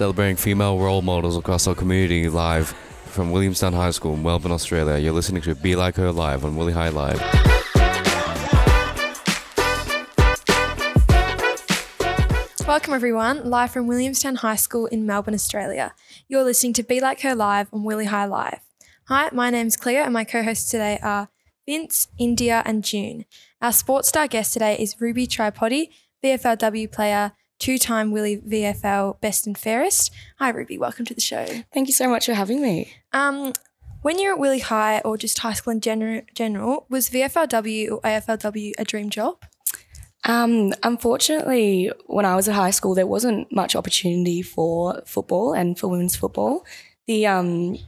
celebrating female role models across our community live from Williamstown High School in Melbourne, Australia. You're listening to Be Like Her Live on Willie High Live. Welcome, everyone, live from Williamstown High School in Melbourne, Australia. You're listening to Be Like Her Live on Willie High Live. Hi, my name's Cleo, and my co hosts today are Vince, India, and June. Our sports star guest today is Ruby Tripodi, VFLW player, two time Willie VFL Best and Fairest. Hi, Ruby, welcome to the show. Thank you so much for having me. Um, when you're at Willie High or just high school in general, general was VFLW or AFLW a dream job? Um, unfortunately, when I was at high school, there wasn't much opportunity for football and for women's football. The um,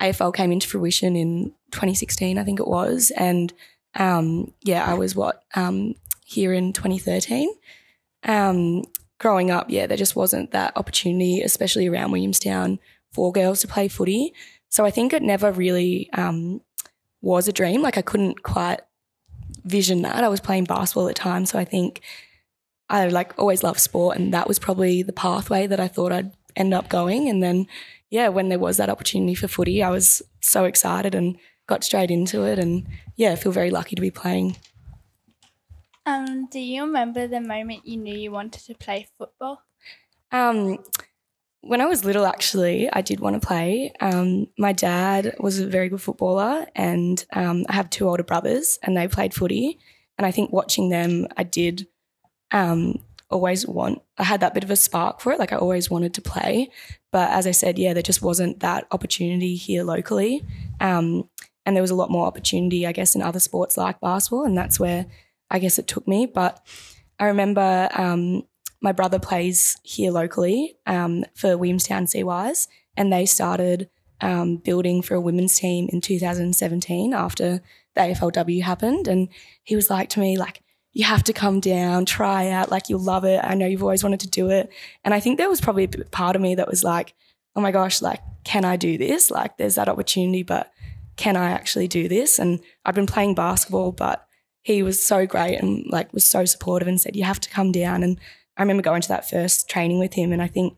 AFL came into fruition in 2016, I think it was, and um, yeah, I was what um, here in 2013. Um, growing up, yeah, there just wasn't that opportunity, especially around Williamstown, for girls to play footy. So I think it never really um, was a dream. Like I couldn't quite vision that. I was playing basketball at time, so I think I like always loved sport, and that was probably the pathway that I thought I'd end up going. And then, yeah, when there was that opportunity for footy, I was so excited and got straight into it, and yeah, I feel very lucky to be playing. Um, do you remember the moment you knew you wanted to play football? Um, when I was little, actually, I did want to play. Um, my dad was a very good footballer, and um, I have two older brothers, and they played footy. And I think watching them, I did um, always want, I had that bit of a spark for it. Like I always wanted to play. But as I said, yeah, there just wasn't that opportunity here locally. Um, and there was a lot more opportunity, I guess, in other sports like basketball. And that's where I guess it took me. But I remember um, my brother plays here locally um, for Williamstown CYs, and they started um, building for a women's team in 2017 after the AFLW happened. And he was like to me, like, you have to come down, try out, like you'll love it. I know you've always wanted to do it. And I think there was probably a part of me that was like, oh my gosh, like, can I do this? Like, there's that opportunity, but can I actually do this? And I've been playing basketball, but he was so great and like was so supportive and said, you have to come down. And I remember going to that first training with him. And I think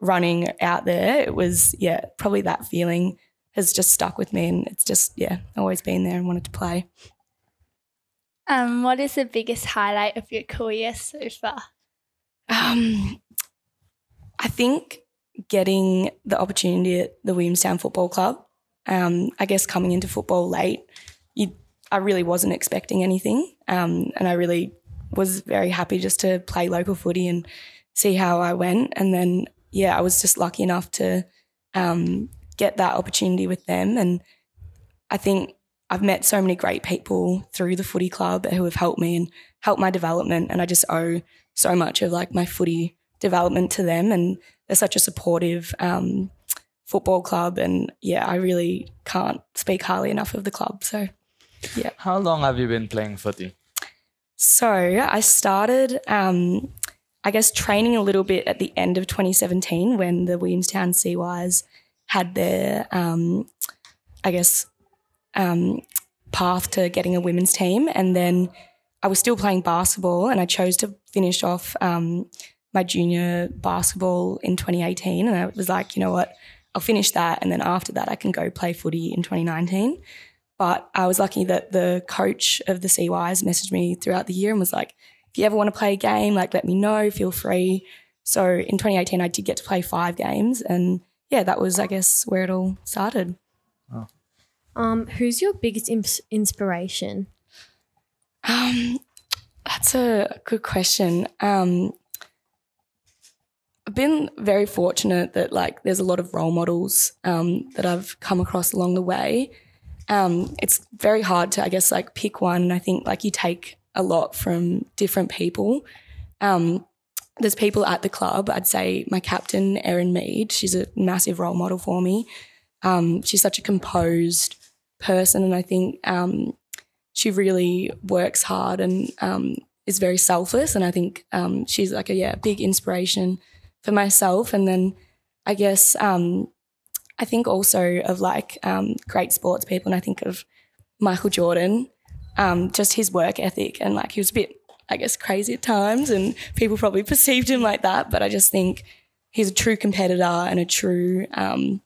running out there, it was, yeah, probably that feeling has just stuck with me. And it's just, yeah, always been there and wanted to play. Um, what is the biggest highlight of your career so far? Um, I think getting the opportunity at the Williamstown Football Club. Um, I guess coming into football late, you, I really wasn't expecting anything, um, and I really was very happy just to play local footy and see how I went. And then, yeah, I was just lucky enough to um, get that opportunity with them. And I think I've met so many great people through the footy club who have helped me and helped my development. And I just owe so much of like my footy development to them. And they're such a supportive um, football club. And yeah, I really can't speak highly enough of the club. So yeah. How long have you been playing footy? So I started, um, I guess, training a little bit at the end of 2017 when the Williamstown CYs had their, um, I guess, um, path to getting a women's team. And then I was still playing basketball and I chose to finish off um, my junior basketball in 2018. And I was like, you know what, I'll finish that. And then after that, I can go play footy in 2019. But I was lucky that the coach of the CYs messaged me throughout the year and was like, if you ever want to play a game, like let me know, feel free. So in 2018, I did get to play five games. And yeah, that was, I guess, where it all started. Oh. Um, who's your biggest imp- inspiration? Um, that's a good question. Um, I've been very fortunate that like there's a lot of role models um, that I've come across along the way. Um, it's very hard to, I guess, like pick one. And I think like you take a lot from different people. Um, there's people at the club. I'd say my captain, Erin Mead. She's a massive role model for me. Um, she's such a composed person, and I think um, she really works hard and um, is very selfless. And I think um, she's like a yeah big inspiration for myself. And then I guess um, I think also of like um, great sports people, and I think of Michael Jordan, um, just his work ethic, and like he was a bit, I guess, crazy at times, and people probably perceived him like that. But I just think he's a true competitor and a true um,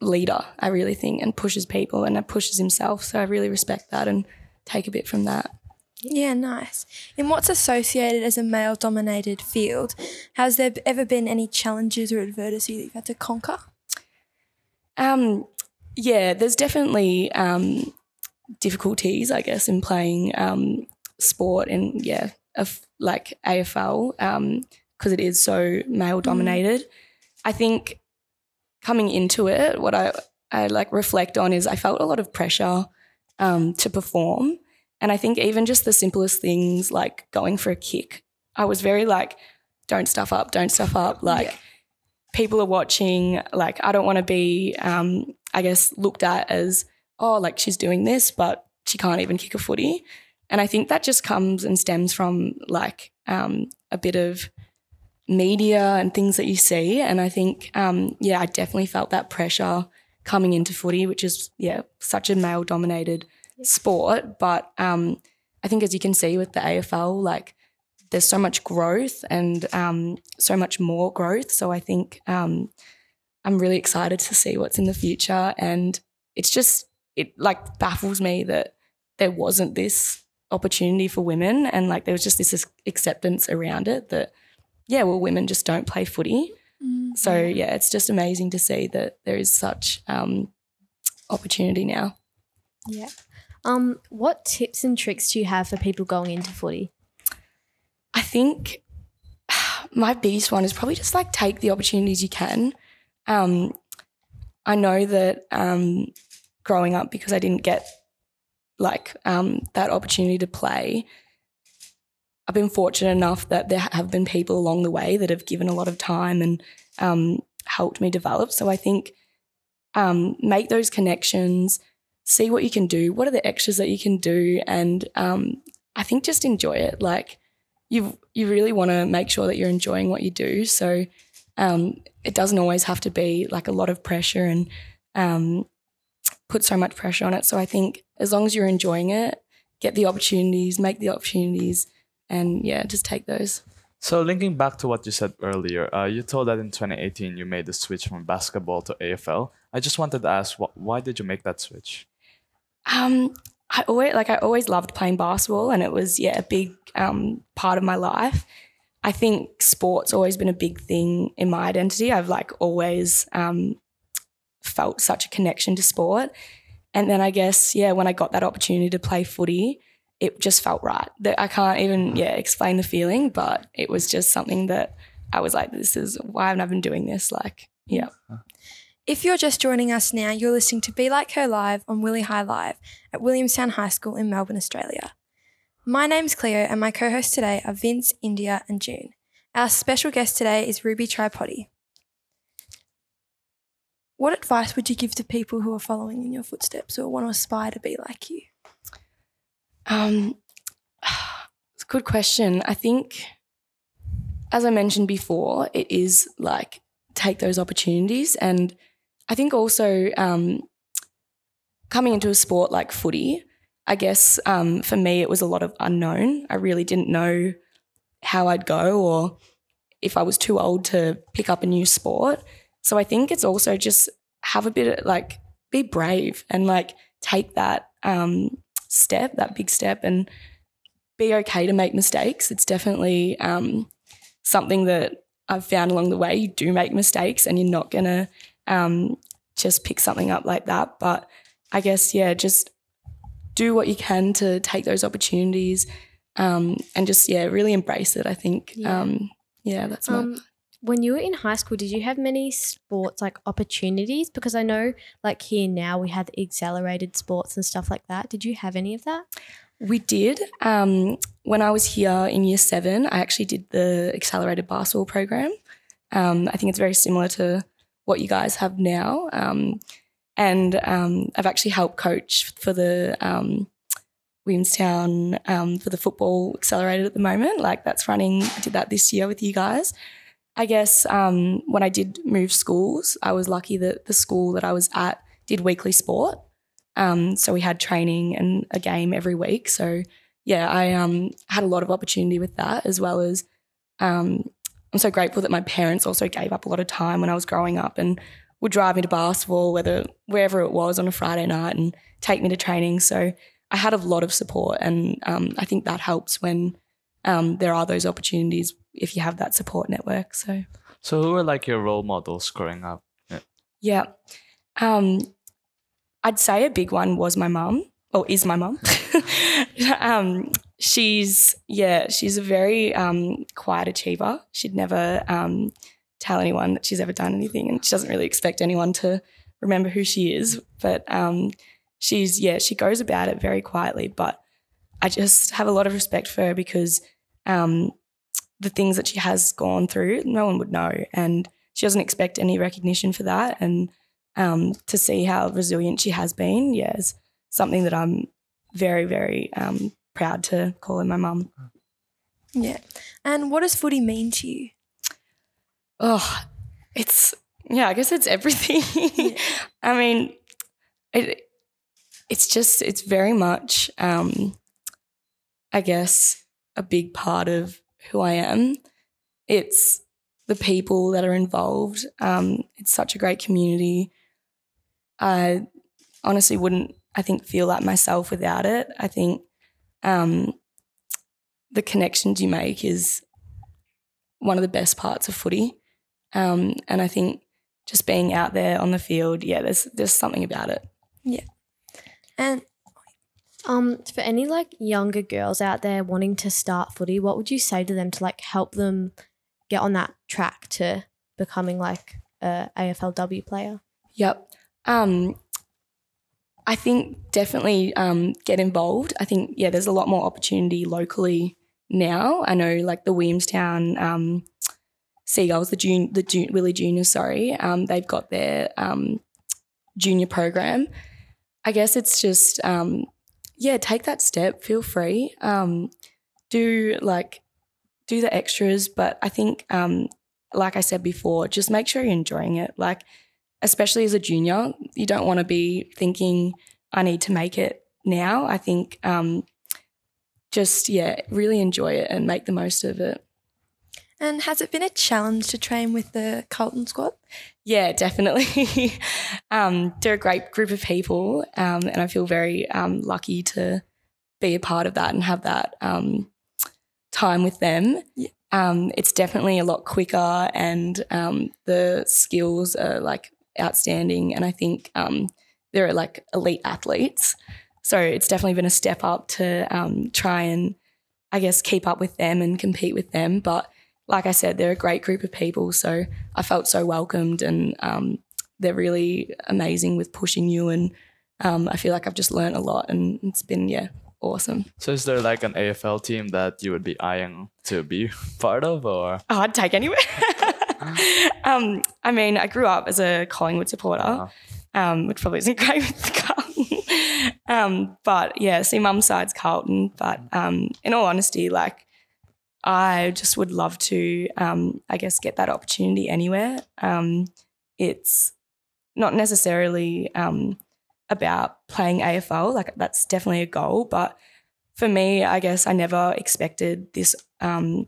leader, I really think, and pushes people and pushes himself. So I really respect that and take a bit from that. Yeah, nice. In what's associated as a male dominated field, has there ever been any challenges or adversity that you've had to conquer? Um, yeah, there's definitely um, difficulties, I guess, in playing um, sport and yeah, of like AFL because it is so male dominated. I think coming into it, what I I like reflect on is I felt a lot of pressure um, to perform, and I think even just the simplest things like going for a kick, I was very like, don't stuff up, don't stuff up, like. Yeah. People are watching. Like, I don't want to be, um, I guess, looked at as, oh, like she's doing this, but she can't even kick a footy. And I think that just comes and stems from like um, a bit of media and things that you see. And I think, um, yeah, I definitely felt that pressure coming into footy, which is, yeah, such a male dominated sport. But um, I think, as you can see with the AFL, like there's so much growth and um, so much more growth. So I think um, I'm really excited to see what's in the future. And it's just, it like baffles me that there wasn't this opportunity for women and like there was just this acceptance around it that yeah well women just don't play footy so yeah it's just amazing to see that there is such um, opportunity now Yeah. Um, what tips and tricks do you have for people going into footy? i think my biggest one is probably just like take the opportunities you can um, i know that um, growing up because i didn't get like um, that opportunity to play I've been fortunate enough that there have been people along the way that have given a lot of time and um, helped me develop. So I think um, make those connections, see what you can do, what are the extras that you can do, and um, I think just enjoy it. Like you, you really want to make sure that you're enjoying what you do. So um, it doesn't always have to be like a lot of pressure and um, put so much pressure on it. So I think as long as you're enjoying it, get the opportunities, make the opportunities, and yeah, just take those. So linking back to what you said earlier, uh, you told that in 2018 you made the switch from basketball to AFL. I just wanted to ask, wh- why did you make that switch? Um, I always like I always loved playing basketball, and it was yeah a big um, part of my life. I think sports always been a big thing in my identity. I've like always um, felt such a connection to sport, and then I guess yeah when I got that opportunity to play footy, it just felt right. That I can't even yeah explain the feeling, but it was just something that I was like, this is why I've been doing this. Like yeah. If you're just joining us now, you're listening to Be Like Her Live on Willie High Live at Williamstown High School in Melbourne, Australia. My name's Cleo, and my co hosts today are Vince, India, and June. Our special guest today is Ruby Tripodi. What advice would you give to people who are following in your footsteps or want to aspire to be like you? Um, it's a good question. I think, as I mentioned before, it is like take those opportunities. And I think also um, coming into a sport like footy, I guess um, for me, it was a lot of unknown. I really didn't know how I'd go or if I was too old to pick up a new sport. So I think it's also just have a bit of like be brave and like take that um, step, that big step, and be okay to make mistakes. It's definitely um, something that I've found along the way. You do make mistakes, and you're not gonna um, just pick something up like that. But I guess yeah, just do what you can to take those opportunities, um, and just yeah, really embrace it. I think Yeah. um, yeah, that's my Um, when you were in high school, did you have many sports like opportunities? Because I know, like here now, we have accelerated sports and stuff like that. Did you have any of that? We did. Um, when I was here in year seven, I actually did the accelerated basketball program. Um, I think it's very similar to what you guys have now. Um, and um, I've actually helped coach for the um, Williamstown um, for the football accelerated at the moment. Like that's running, I did that this year with you guys. I guess when I did move schools, I was lucky that the school that I was at did weekly sport. Um, so we had training and a game every week. So yeah, I um, had a lot of opportunity with that as well as um, I'm so grateful that my parents also gave up a lot of time when I was growing up and would drive me to basketball, whether wherever it was on a Friday night, and take me to training. So I had a lot of support, and um, I think that helps when um, there are those opportunities if you have that support network. So So who were like your role models growing up? yeah, um, I'd say a big one was my mum, or is my mum. um, she's yeah, she's a very um, quiet achiever. She'd never um, tell anyone that she's ever done anything, and she doesn't really expect anyone to remember who she is. But um, she's yeah, she goes about it very quietly. But I just have a lot of respect for her because um, the things that she has gone through, no one would know, and she doesn't expect any recognition for that. And um, to see how resilient she has been, yeah, is something that I'm very, very um, proud to call in my mum. Yeah. And what does footy mean to you? Oh, it's yeah. I guess it's everything. I mean, it. It's just it's very much. Um, I guess a big part of who I am. It's the people that are involved. Um, it's such a great community. I honestly wouldn't, I think, feel like myself without it. I think um, the connections you make is one of the best parts of footy. Um, and I think just being out there on the field, yeah, there's there's something about it. Yeah. And Um, for any like younger girls out there wanting to start footy, what would you say to them to like help them get on that track to becoming like a AFLW player? Yep. Um, I think definitely um, get involved. I think yeah, there's a lot more opportunity locally now. I know like the Williamstown um, Seagulls, the jun- the jun- Willie Juniors, sorry, um, they've got their um, junior program. I guess it's just um, yeah, take that step. Feel free. Um, do like do the extras, but I think like I said before, just make sure you're enjoying it. Like especially as a junior, you don't want to be thinking, I need to make it now. I think um, just, yeah, really enjoy it and make the most of it. and has it been a challenge to train with the Carlton squad? Yeah, definitely. um, they're a great group of people, um, and I feel very um, lucky to be a part of that and have that um, time with them. Yeah. Um, it's definitely a lot quicker, and um, the skills are like outstanding. And I think um, they're like elite athletes, so it's definitely been a step up to um, try and, I guess, keep up with them and compete with them. But like I said, they're a great group of people. So I felt so welcomed and um, they're really amazing with pushing you. And um, I feel like I've just learned a lot and it's been, yeah, awesome. So is there like an AFL team that you would be eyeing to be part of, or Oh, I'd take anywhere. um, I mean, I grew up as a Collingwood supporter, Uh-huh. um, which probably isn't great with Carlton. um, but yeah, see, mum's side's Carlton. But um, in all honesty, like, I just would love to, um, I guess, get that opportunity anywhere. Um, it's not necessarily um, about playing AFL, like, that's definitely a goal. But for me, I guess I never expected this um,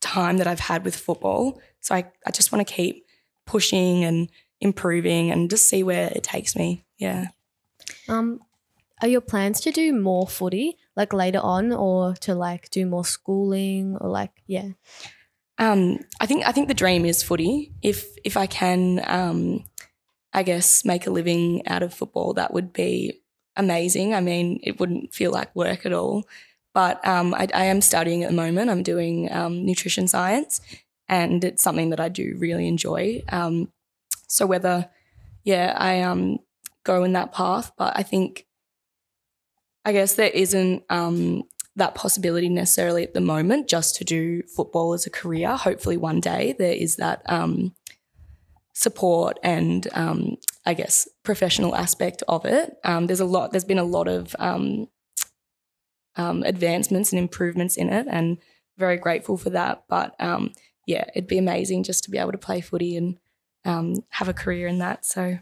time that I've had with football. So I, I just want to keep pushing and improving and just see where it takes me. Yeah. Um, are your plans to do more footy like later on, or to like do more schooling, or like yeah? Um, I think I think the dream is footy. If if I can, um, I guess make a living out of football, that would be amazing. I mean, it wouldn't feel like work at all. But um, I, I am studying at the moment. I'm doing um, nutrition science, and it's something that I do really enjoy. Um, so whether, yeah, I um, go in that path, but I think, I guess there isn't um, that possibility necessarily at the moment just to do football as a career. Hopefully, one day there is that um, support and um, I guess professional aspect of it. Um, there's a lot. There's been a lot of um, um, advancements and improvements in it, and very grateful for that. But um, yeah, it'd be amazing just to be able to play footy and um, have a career in that. So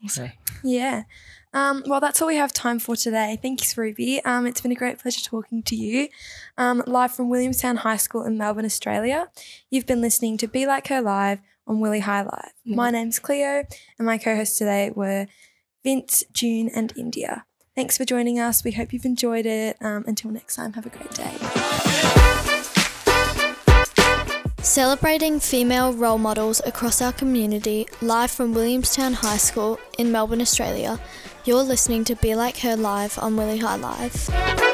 We'll see. Yeah. Um, well, that's all we have time for today. Thanks, Ruby. Um, it's been a great pleasure talking to you. Um, live from Williamstown High School in Melbourne, Australia. You've been listening to Be Like Her Live on Willie High Live. My name's Cleo, and my co hosts today were Vince, June, and India. Thanks for joining us. We hope you've enjoyed it. Um, until next time, have a great day. Celebrating female role models across our community, live from Williamstown High School in Melbourne, Australia. You're listening to Be Like Her Live on Willie High Live.